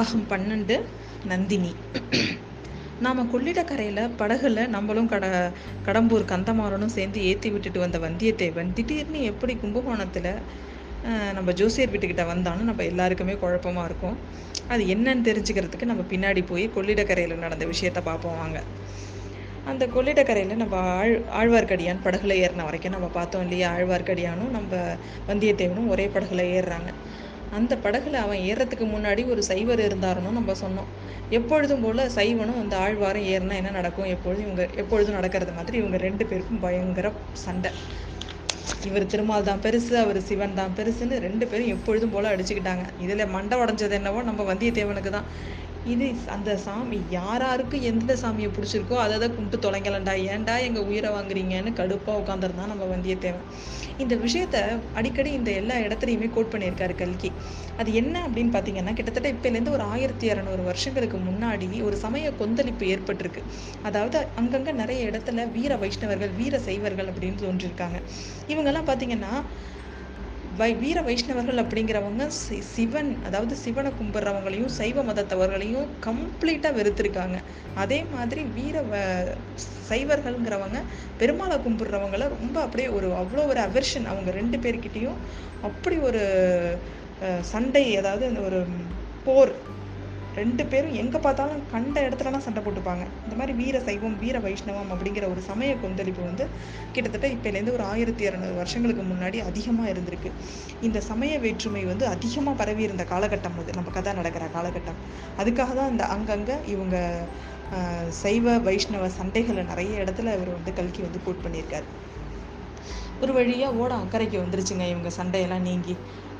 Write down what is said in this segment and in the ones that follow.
ஆகும் பன்னெண்டு நந்தினி. நாம் கொள்ளிடக்கரையில் படகுல நம்மளும் கட கடம்பூர் கந்தமாறனும் சேர்ந்து ஏற்றி விட்டுட்டு வந்த வந்தியத்தேவன் திடீர்னு எப்படி கும்பகோணத்தில் நம்ம ஜோசியர் வீட்டுக்கிட்ட வந்தாலும் நம்ம எல்லாருக்குமே குழப்பமா இருக்கும். அது என்னன்னு தெரிஞ்சுக்கிறதுக்கு நம்ம பின்னாடி போய் கொள்ளிடக்கரையில் நடந்த விஷயத்த பார்ப்போம் வாங்க. அந்த கொள்ளிடக்கரையில் நம்ம ஆழ் ஆழ்வார்க்கடியான் படகுல ஏறின வரைக்கும் நம்ம பார்த்தோம் இல்லையா? ஆழ்வார்க்கடியானும் நம்ம வந்தியத்தேவனும் ஒரே படகுல ஏறுறாங்க. அந்த படகுல அவன் ஏறுறதுக்கு முன்னாடி ஒரு சைவர் இருந்தாருன்னு நம்ம சொன்னோம். எப்பொழுதும் போல சைவனும் அந்த ஆழ்வாரும் ஏறினா என்ன நடக்கும்? எப்பொழுதும் இவங்க எப்பொழுதும் நடக்கிறது மாதிரி இவங்க ரெண்டு பேருக்கும் பயங்கர சண்டை. இவர் திருமால் தான் பெருசு அவர் சிவன் தான் பெருசுன்னு ரெண்டு பேரும் எப்பொழுதும் போல அடிச்சுக்கிட்டாங்க. இதில் மண்டை உடஞ்சது என்னவோ நம்ம வந்தியத்தேவனுக்கு தான். இது அந்த சாமி யாராருக்கு எந்த சாமியை பிடிச்சிருக்கோ அதை தான் கும்பிட்டு தொலைங்கலண்டா. ஏன்டா எங்கள் உயிரை வாங்குறீங்கன்னு கடுப்பாக உட்காந்துருந்தான் நம்ம வந்தியத்தேவன் இந்த விஷயத்த அடிக்கடி இந்த எல்லா இடத்துலையுமே கோட் பண்ணியிருக்காரு கல்கி. அது என்ன அப்படின்னு பார்த்தீங்கன்னா கிட்டத்தட்ட இப்போலேருந்து ஒரு ஆயிரத்தி இரநூறு வருஷங்களுக்கு முன்னாடி ஒரு சமய கொந்தளிப்பு ஏற்பட்டிருக்கு. அதாவது அங்கங்கே நிறைய இடத்துல வீர வைஷ்ணவர்கள் வீர சைவர்கள் அப்படின்னு தோன்றிருக்காங்க இவங்கெல்லாம் பார்த்தீங்கன்னா வை வீர வைஷ்ணவர்கள் அப்படிங்கிறவங்க சி சிவன் அதாவது சிவனை கும்பிட்றவங்களையும் சைவ மதத்தவர்களையும் கம்ப்ளீட்டாக வெறுத்திருக்காங்க. அதே மாதிரி வீர வ சைவர்கள்ங்கிறவங்க பெருமாளை கும்பிட்றவங்கள ரொம்ப அப்படியே ஒரு அவ்வளோ ஒரு அவர்ஷன் அவங்க ரெண்டு பேர்கிட்டயும். அப்படி ஒரு சண்டை அதாவது அந்த ஒரு போர் ரெண்டு பேரும் எங்கே பார்த்தாலும் கண்ட இடத்துலலாம் சண்டை போட்டுப்பாங்க. இந்த மாதிரி வீர சைவம் வீர வைஷ்ணவம் அப்படிங்கிற ஒரு சமய கொந்தளிப்பு வந்து கிட்டத்தட்ட இப்போலேருந்து ஒரு ஆயிரத்தி இரநூறு வருஷங்களுக்கு முன்னாடி அதிகமாக இருந்திருக்கு. இந்த சமய வேற்றுமை வந்து அதிகமாக பரவி இருந்த காலகட்டம் அது. நம்ம கதை நடக்கிற காலகட்டம். அதுக்காக தான் இந்த அங்கங்கே இவங்க சைவ வைஷ்ணவ சண்டைகளை நிறைய இடத்துல இவர் வந்து கல்கி வந்து கோட் பண்ணியிருக்காரு. ஒரு வழியாக ஓட அக்கறைக்கு வந்துருச்சுங்க. இவங்க சண்டையெல்லாம் நீங்கி.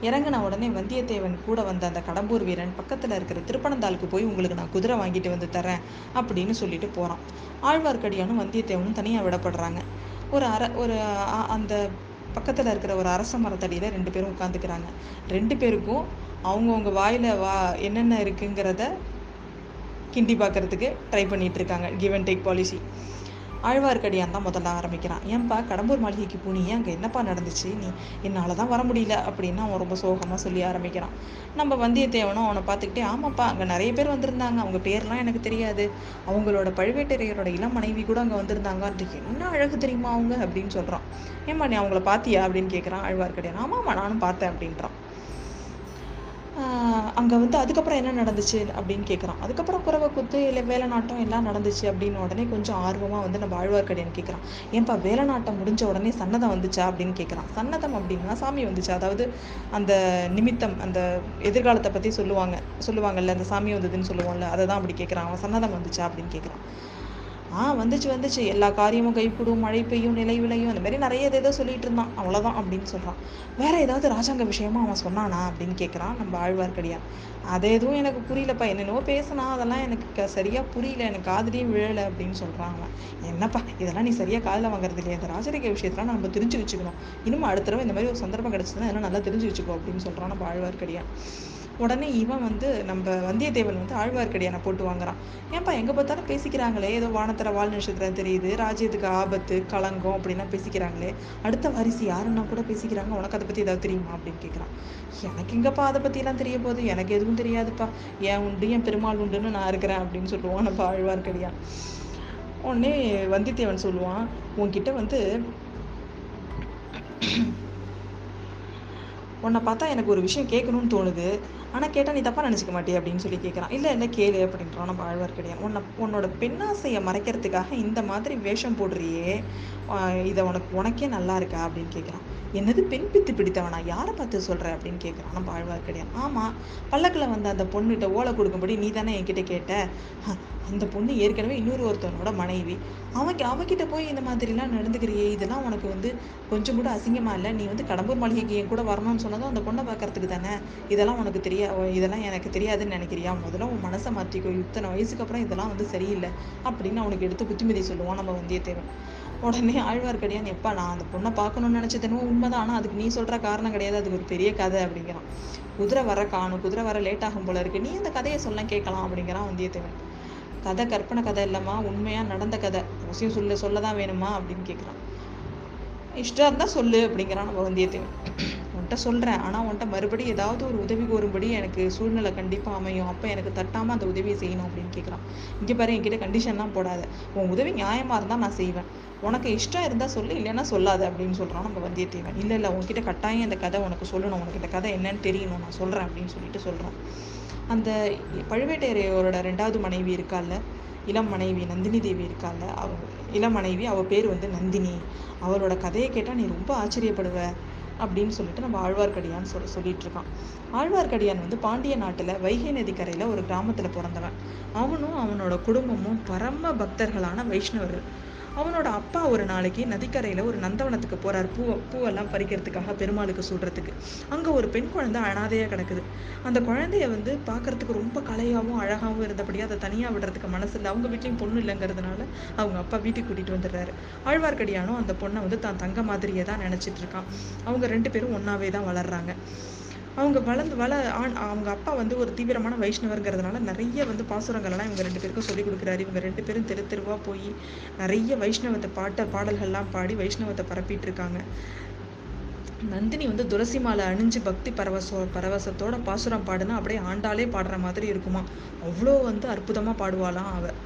இறங்கின உடனே வந்தியத்தேவன் கூட வந்த அந்த கடம்பூர் வீரன் பக்கத்தில் இருக்கிற திருப்பனந்தாளுக்கு போய் உங்களுக்கு நான் குதிரை வாங்கிட்டு வந்து தரேன் அப்படின்னு சொல்லிட்டு போகிறான் ஆழ்வார்க்கடியானும் வந்தியத்தேவனும் தனியாக விடப்படுறாங்க. ஒரு அர ஒரு அந்த பக்கத்தில் இருக்கிற ஒரு அரச மரத்தடியில் ரெண்டு பேரும் உட்காந்துக்கிறாங்க ரெண்டு பேருக்கும் அவங்கவுங்க வாயில் வா என்னென்ன இருக்குங்கிறத கிண்டி பார்க்கறதுக்கு ட்ரை பண்ணிகிட்ருக்காங்க இருக்காங்க. Give and take policy Azhwarkadiyan தான் முதல்ல ஆரம்பிக்கிறான். ஏன்பா கடம்பூர் மாளிகைக்கு போனியே அங்கே என்னப்பா நடந்துச்சு? நீ என்னால் தான் வர முடியல அப்படின்னு அவன் ரொம்ப சோகமாக சொல்லி ஆரம்பிக்கிறான். நம்ம வந்தியத்தேவனும் அவனை பார்த்துக்கிட்டே ஆமாப்பா அங்கே நிறைய பேர் வந்திருந்தாங்க. அவங்க பேர்லாம் எனக்கு தெரியாது. அவங்களோட பழுவேட்டரையரோட இளம் மனைவி கூட அங்கே வந்திருந்தாங்க. அது என்ன அழகு தெரியுமா அவங்க அப்படின்னு சொல்கிறான் ஏம்மா நீ அவங்கள பார்த்தியா அப்படின்னு கேட்குறான் ஆழ்வார்க்கடியான். ஆமாம்மா நானும் பார்த்தேன் அப்படின்றான். அங்கே வந்து அதுக்கப்புறம் என்ன நடந்துச்சு அப்படின்னு கேட்குறான் அதுக்கப்புறம் குறவை குத்து இல்லை வேலை நாட்டம் எல்லாம் நடந்துச்சு அப்படின்னு உடனே கொஞ்சம் ஆர்வமாக வந்து நம்ம ஆழ்வார்க்கடியான் கேட்குறான் ஏன்பா வேலை நாட்டம் முடிஞ்ச உடனே சன்னதம் வந்துச்சா அப்படின்னு கேட்குறான் சன்னதம் அப்படின்னா சாமி வந்துச்சு. அதாவது அந்த நிமித்தம் அந்த எதிர்காலத்தை பற்றி சொல்லுவாங்க சொல்லுவாங்கல்ல அந்த சாமி வந்ததுன்னு சொல்லுவோம்ல அதை தான் அப்படி கேட்குறான் அவன் சன்னதம் வந்துச்சா அப்படின்னு கேட்குறான் ஆ வந்துச்சு வந்துச்சு. எல்லா காரியமும் கைக்கூடும் மழை பெய்யும் நிலை விளையும். அந்த மாதிரி நிறைய ஏதோ சொல்லிட்டு இருந்தான். அவ்வளோதான் அப்படின்னு சொல்கிறான் வேற ஏதாவது ராஜாங்க விஷயமா அவன் சொன்னானா அப்படின்னு கேட்குறான் நம்ம ஆழ்வார்க்கடியான். அது எதுவும் எனக்கு புரியலப்பா. என்னென்னவோ பேசினா அதெல்லாம் எனக்கு சரியாக புரியல. எனக்கு காதலியும் விழலை அப்படின்னு சொல்கிறான் அவன். என்னப்பா இதெல்லாம் நீ சரியாக காதில் வாங்குறது இல்லையா. இந்த ராஜரிக விஷயத்தெல்லாம் நம்ம தெரிஞ்சு வச்சுக்கணும். இன்னும் அடுத்த தடவை இந்த மாதிரி ஒரு சந்தர்ப்பம் கிடச்சதுன்னா இதெல்லாம் நல்லா தெரிஞ்சு வச்சுக்கோ அப்படின்னு சொல்கிறான் நம்ம ஆழ்வார்க்கடியான். உடனே இவன் வந்து நம்ம வந்தியத்தேவன் வந்து ஆழ்வார்க்கடியான போட்டு வாங்குறான். ஏன்பா எங்கே பார்த்தாலும் பேசிக்கிறாங்களே ஏதோ வானத்தர வால் நட்சத்திரம் தெரியுது ராஜ்யத்துக்கு ஆபத்து களங்கம் அப்படின்லாம் பேசிக்கிறாங்களே அடுத்த வாரிசு யாருன்னா கூட பேசிக்கிறாங்க உனக்கு அதை பற்றி ஏதாவது தெரியுமா அப்படின்னு கேட்குறான் எனக்கு எங்கப்பா அதை பற்றிலாம் தெரிய போகுது? எனக்கு எதுவும் தெரியாதுப்பா. ஏன் உண்டு என் பெருமாள் உண்டுன்னு நான் இருக்கிறேன் அப்படின்னு சொல்லுவான் நம்ம ஆழ்வார்க்கடியான். உடனே வந்தியத்தேவன் சொல்லுவான் உன்கிட்ட வந்து உன்னை பார்த்தா எனக்கு ஒரு விஷயம் கேட்கணும்னு தோணுது. ஆனால் கேட்டால் நீ தப்பாக நினச்சிக்க மாட்டே அப்படின்னு சொல்லி கேட்குறான் இல்லை இல்லை கேளு அப்படின்றான். நம்ம ஆழ்வார்க்கடியான் உன்னை உன்னோட பெண்ணாசையை மறைக்கிறதுக்காக இந்த மாதிரி வேஷம் போடுறியே. இதை உனக்கு உனக்கே நல்லா இருக்கா? அப்படின்னு கேட்குறான் என்னது பெண் பித்து பிடித்தவனா? யாரை பார்த்து சொல்கிற அப்படின்னு கேட்குறான் நம்ம ஆழ்வார்க்கடியான் ஆமாம் பல்லக்கில் வந்த அந்த பொண்ணுகிட்ட ஓலை கொடுக்கும்படி நீ தானே என்கிட்ட கேட்ட. அந்த பொண்ணு ஏற்கனவே இன்னொரு ஒருத்தவனோட மனைவி. அவன் அவகிட்ட போய் இந்த மாதிரிலாம் நடந்துக்கிறியே இதெல்லாம் உனக்கு வந்து கொஞ்சம் கூட அசிங்கமா இல்லை? நீ வந்து கடம்பூர் மாளிகைக்கு என் கூட வரணும்னு சொன்னதும் அந்த பொண்ணை பார்க்கறதுக்கு தானே? இதெல்லாம் உனக்கு தெரியா இதெல்லாம் எனக்கு தெரியாதுன்னு நினைக்கிறியா? முதல்ல உன் மனசை மாற்றிக்கோ. இத்தனை வயசுக்கு அப்புறம் இதெல்லாம் வந்து சரியில்லை அப்படின்னு அவனுக்கு எடுத்து புத்திமதி சொல்லுவான் நம்ம வந்தியத்தேவன். உடனே ஆழ்வார்க்கடியான் எப்பா நான் அந்த பொண்ணை பார்க்கணும்னு நினச்சது என்னவோ உண்மைதான். ஆனால் அதுக்கு நீ சொல்கிற காரணம் கிடையாது. அதுக்கு ஒரு பெரிய கதை அப்படிங்கிறான். குதிரை வர காணும். குதிரை வர லேட் ஆகும் போல இருக்கு. நீ அந்த கதையை சொல்ல கேட்கலாம் அப்படிங்கிறான் வந்தியத்தேவன். கதை கற்பனை கதை இல்லைம்மா. உண்மையாக நடந்த கதை. அவசியம் சொல்ல சொல்ல தான் வேணுமா? அப்படின்னு கேட்குறான். இஷ்டம் இருந்தால் சொல்லு அப்படிங்கிறான் நம்ம வந்தியத்தேவன். உன்கிட்ட சொல்கிறேன் ஆனால் உன்கிட்ட மறுபடியும் ஏதாவது ஒரு உதவி கோரும்படி எனக்கு சூழ்நிலை கண்டிப்பாக அமையும். அப்போ எனக்கு தட்டாமல் அந்த உதவியை செய்யணும் அப்படின்னு கேட்குறான் இங்கே பாரு என்கிட்ட கண்டிஷன்லாம் போடாத. உன் உதவி நியாயமாக இருந்தால் நான் செய்வேன். உனக்கு இஷ்டம் இருந்தால் சொல்லு இல்லைன்னா சொல்லாது அப்படின்னு சொல்கிறான் நம்ம வந்தியத்தேவன். இல்லை இல்லை உன்கிட்ட கட்டாயம் இந்த கதை உனக்கு சொல்லணும். உனக்கு இந்த கதை என்னன்னு தெரியணும். நான் சொல்கிறேன் அப்படின்னு சொல்லிட்டு சொல்கிறான் அந்த பழுவேட்டையரையரோட ரெண்டாவது மனைவி இருக்கால்ல இளம் மனைவி நந்தினி தேவி இருக்கால்ல அவ இளம் மனைவி அவள் பேர் வந்து நந்தினி. அவளோட கதையை கேட்டால் நீ ரொம்ப ஆச்சரியப்படுவ. அப்படின்னு சொல்லிட்டு நம்ம ஆழ்வார்க்கடியான் சொல்ல சொல்லிட்டு இருக்கான் ஆழ்வார்க்கடியான் வந்து பாண்டிய நாட்டில் வைகை நதிக்கரையில் ஒரு கிராமத்தில் பிறந்தவன். அவனும் அவனோட குடும்பமும் பரம பக்தர்களான வைஷ்ணவர்கள். அவனோட அப்பா ஒரு நாளைக்கு நதிக்கரையில் ஒரு நந்தவனத்துக்கு போகிறார் பூ பூவெல்லாம் பறிக்கிறதுக்காக பெருமாளுக்கு சூடுறதுக்கு. அங்கே ஒரு பெண் குழந்தை அனாதையாக கிடக்குது. அந்த குழந்தைய வந்து பார்க்கறதுக்கு ரொம்ப கலையாகவும் அழகாகவும் இருந்தபடியே அதை தனியாக விடுறதுக்கு மனசு இல்லை. அவங்க வீட்லேயும் பொண்ணு இல்லைங்கிறதுனால அவங்க அப்பா வீட்டுக்கு கூட்டிகிட்டு வந்துடுறாரு. ஆழ்வார்க்கடியானும் அந்த பொண்ணை வந்து தான் தங்க மாதிரியே தான் நினச்சிட்டு இருக்கான். அவங்க ரெண்டு பேரும் ஒன்றாவே தான் வளர்றாங்க. அவங்க வளர்ந்து வள ஆண் அவங்க அப்பா வந்து ஒரு தீவிரமான வைஷ்ணவருங்கிறதுனால நிறைய வந்து பாசுரங்கள்லாம் இவங்க ரெண்டு பேருக்கும் சொல்லிக் கொடுக்குறாரு. இவங்க ரெண்டு பேரும் தெரு தெருவாக போய் நிறைய வைஷ்ணவத்தை பாட்ட பாடல்கள்லாம் பாடி வைஷ்ணவத்தை பரப்பிட்டு இருக்காங்க நந்தினி வந்து துளசி மாலை அணிஞ்சு பக்தி பரவசோ பரவசத்தோட பாசுரம் பாடுனா அப்படியே ஆண்டாலே பாடுற மாதிரி இருக்குமா? அவ்வளோ வந்து அற்புதமாக பாடுவாளாம் அவள்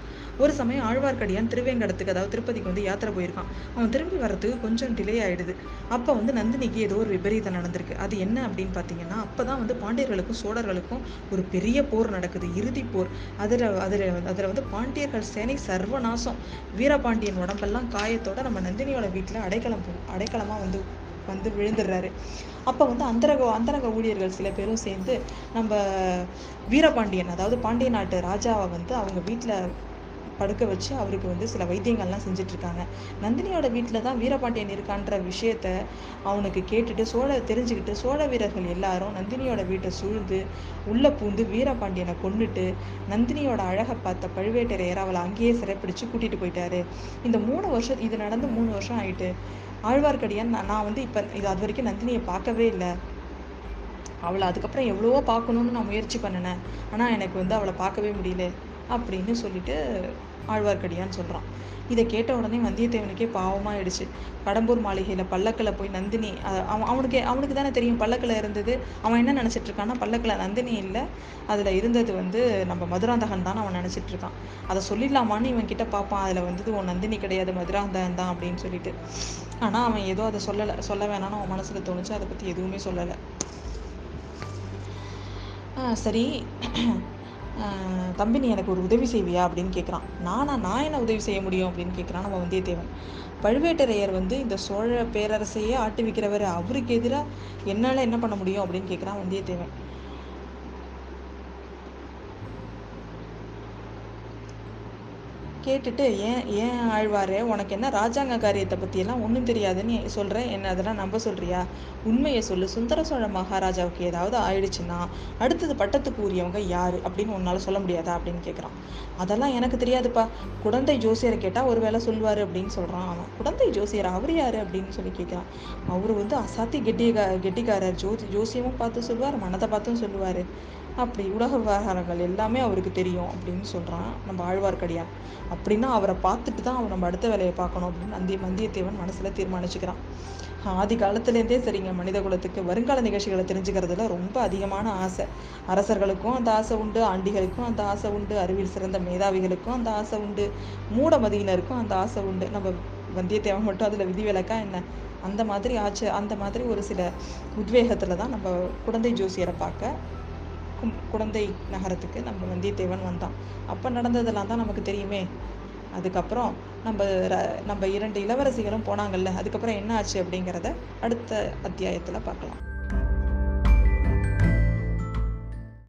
ஒரு சமயம் ஆழ்வார்க்கடியான் திருவேங்கடத்துக்கு அதாவது திருப்பதிக்கு வந்து யாத்திரை போயிருக்கான். அவன் திரும்பி வர்றதுக்கு கொஞ்சம் டிலே ஆயிடுது. அப்போ வந்து நந்தினிக்கு ஏதோ ஒரு விபரீதம் நடந்திருக்கு. அது என்ன அப்படின்னு பார்த்தீங்கன்னா அப்போ தான் வந்து பாண்டியர்களுக்கும் சோழர்களுக்கும் ஒரு பெரிய போர் நடக்குது இறுதி போர். அதில் அதில் அதில் வந்து பாண்டியர்கள் சேனை சர்வநாசம். வீரபாண்டியன் உடம்பெல்லாம் காயத்தோட நம்ம நந்தினியோட வீட்டில் அடைக்கலம் போ- வந்து வந்து விழுந்துடுறாரு. அப்போ வந்து அந்தரக அந்தரக ஊழியர்கள் சில பேரும் சேர்ந்து நம்ம வீரபாண்டியன் அதாவது பாண்டிய நாட்டு ராஜாவை வந்து அவங்க வீட்டில் படுக்க வச்சு அவருக்கு வந்து சில வைத்தியங்கள்லாம் செஞ்சுட்டு இருக்காங்க நந்தினியோட வீட்டில் தான் வீரபாண்டியன் இருக்கான்ற விஷயத்த அவனுக்கு கேட்டுட்டு சோழ தெரிஞ்சுக்கிட்டு சோழ வீரர்கள் எல்லாரும் நந்தினியோட வீட்டை சூழ்ந்து உள்ளே பூந்து வீரபாண்டியனை கொண்டுட்டு நந்தினியோட அழகை பார்த்த பழுவேட்டரையர் அவளை அங்கேயே சிறைப்பிடிச்சு கூட்டிகிட்டு போயிட்டாரு. இந்த மூணு வருஷம் இது நடந்து மூணு வருஷம் ஆயிட்டு ஆழ்வார்க்கடியான் நான் நான் வந்து இப்போ இது அது வரைக்கும் நந்தினியை பார்க்கவே இல்லை. அவளை அதுக்கப்புறம் எவ்வளவோ பார்க்கணுன்னு நான் முயற்சி பண்ணினேன். ஆனால் எனக்கு வந்து அவளை பார்க்கவே முடியல. அப்படின்னு சொல்லிட்டு ஆழ்வார்க்கடியான் சொல்கிறான் இதை கேட்ட உடனே வந்தியத்தேவனுக்கே பாவமாயிடுச்சு. கடம்பூர் மாளிகையில் பல்லக்கில் போய் நந்தினி அவன் அவனுக்கு அவனுக்கு தானே தெரியும் பல்லக்கில் இருந்தது. அவன் என்ன நினச்சிட்டு இருக்கான்னா பல்லக்கில் நந்தினி இல்லை. அதில் இருந்தது வந்து நம்ம மதுராந்தகன் தான் அவன் நினச்சிட்டு இருக்கான். அதை சொல்லிடலாமான்னு இவன் கிட்ட பார்ப்பான். அதில் வந்தது உன் நந்தினி கிடையாது மதுராந்தகன் தான் அப்படின்னு சொல்லிட்டு. ஆனால் அவன் ஏதோ அதை சொல்லலை சொல்ல வேணாம்னு அவன் மனசில் தோணுச்சு. அதை பற்றி எதுவுமே சொல்லலை. சரி. தம்பி நீ எனக்கு ஒரு உதவி செய்வியா? அப்படின்னு கேட்குறான் நானா நான் என்ன உதவி செய்ய முடியும்? அப்படின்னு கேட்குறான் நம்ம வந்தியத்தேவன். பழுவேட்டரையர் வந்து இந்த சோழ பேரரசையே ஆட்டுவிக்கிறவர். அவருக்கு எதிராக என்னால் என்ன பண்ண முடியும்? அப்படின்னு கேட்குறான் வந்தியத்தேவன். கேட்டுட்டு ஏன் ஏன் ஆழ்வாரே உனக்கு என்ன ராஜாங்க காரியத்தை பற்றியெல்லாம் ஒன்றும் தெரியாதுன்னு சொல்கிறேன் என்ன அதெல்லாம் நம்ப சொல்கிறியா உண்மையை சொல்லு. சுந்தர சோழ மகாராஜாவுக்கு ஏதாவது ஆயிடுச்சுன்னா அடுத்தது பட்டத்துக்கு உரியவங்க யார்? அப்படின்னு உன்னால் சொல்ல முடியாதா? அப்படின்னு கேட்குறான் அதெல்லாம் எனக்கு தெரியாதுப்பா. குடந்தை ஜோசியரை கேட்டால் ஒரு வேளை சொல்லுவார் அப்படின்னு சொல்கிறான் அவன். குடந்தை ஜோசியர் அவர் யார்? அப்படின்னு சொல்லி கேட்குறான் அவர் வந்து அசாத்தி கெட்டிகா கெட்டிக்காரர். ஜோதி ஜோசியமும் பார்த்து சொல்லுவார் மனதை பார்த்தும் சொல்லுவார். அப்படி உலக விவகாரங்கள் எல்லாமே அவருக்கு தெரியும் அப்படின்னு சொல்கிறான் நம்ம ஆழ்வார்க்கடியான். அப்படின்னா அவரை பார்த்துட்டு தான் அவர் நம்ம அடுத்த வேலையை பார்க்கணும் அப்படின்னு நந்தி வந்தியத்தேவன் மனசில் தீர்மானிச்சுக்கிறான். ஆதி காலத்துலேருந்தே சரிங்க மனித குலத்துக்கு வருங்கால நிகழ்ச்சிகளை தெரிஞ்சுக்கிறதுல ரொம்ப அதிகமான ஆசை. அரசர்களுக்கும் அந்த ஆசை உண்டு ஆண்டிகளுக்கும் அந்த ஆசை உண்டு அறிவியல் சிறந்த மேதாவிகளுக்கும் அந்த ஆசை உண்டு மூடமதியினருக்கும் அந்த ஆசை உண்டு. நம்ம வந்தியத்தேவன் மட்டும் அதில் விதிவிலக்கா என்ன? அந்த மாதிரி ஆச்சு அந்த மாதிரி ஒரு சில உத்வேகத்தில் தான் நம்ம குழந்தை ஜோசியரை பார்க்க கும் குழந்தை நகரத்துக்கு. நம்ம வந்தியத்தேவன் வந்தான். அப்போ நடந்ததெல்லாம் தான் நமக்கு தெரியுமே. அதுக்கப்புறம் நம்ம ர- நம்ம இரண்டு இளவரசிகளும் போனாங்கல்ல அதுக்கப்புறம் என்ன ஆச்சு அப்படிங்கிறத அடுத்த அத்தியாயத்தில் பார்க்கலாம்.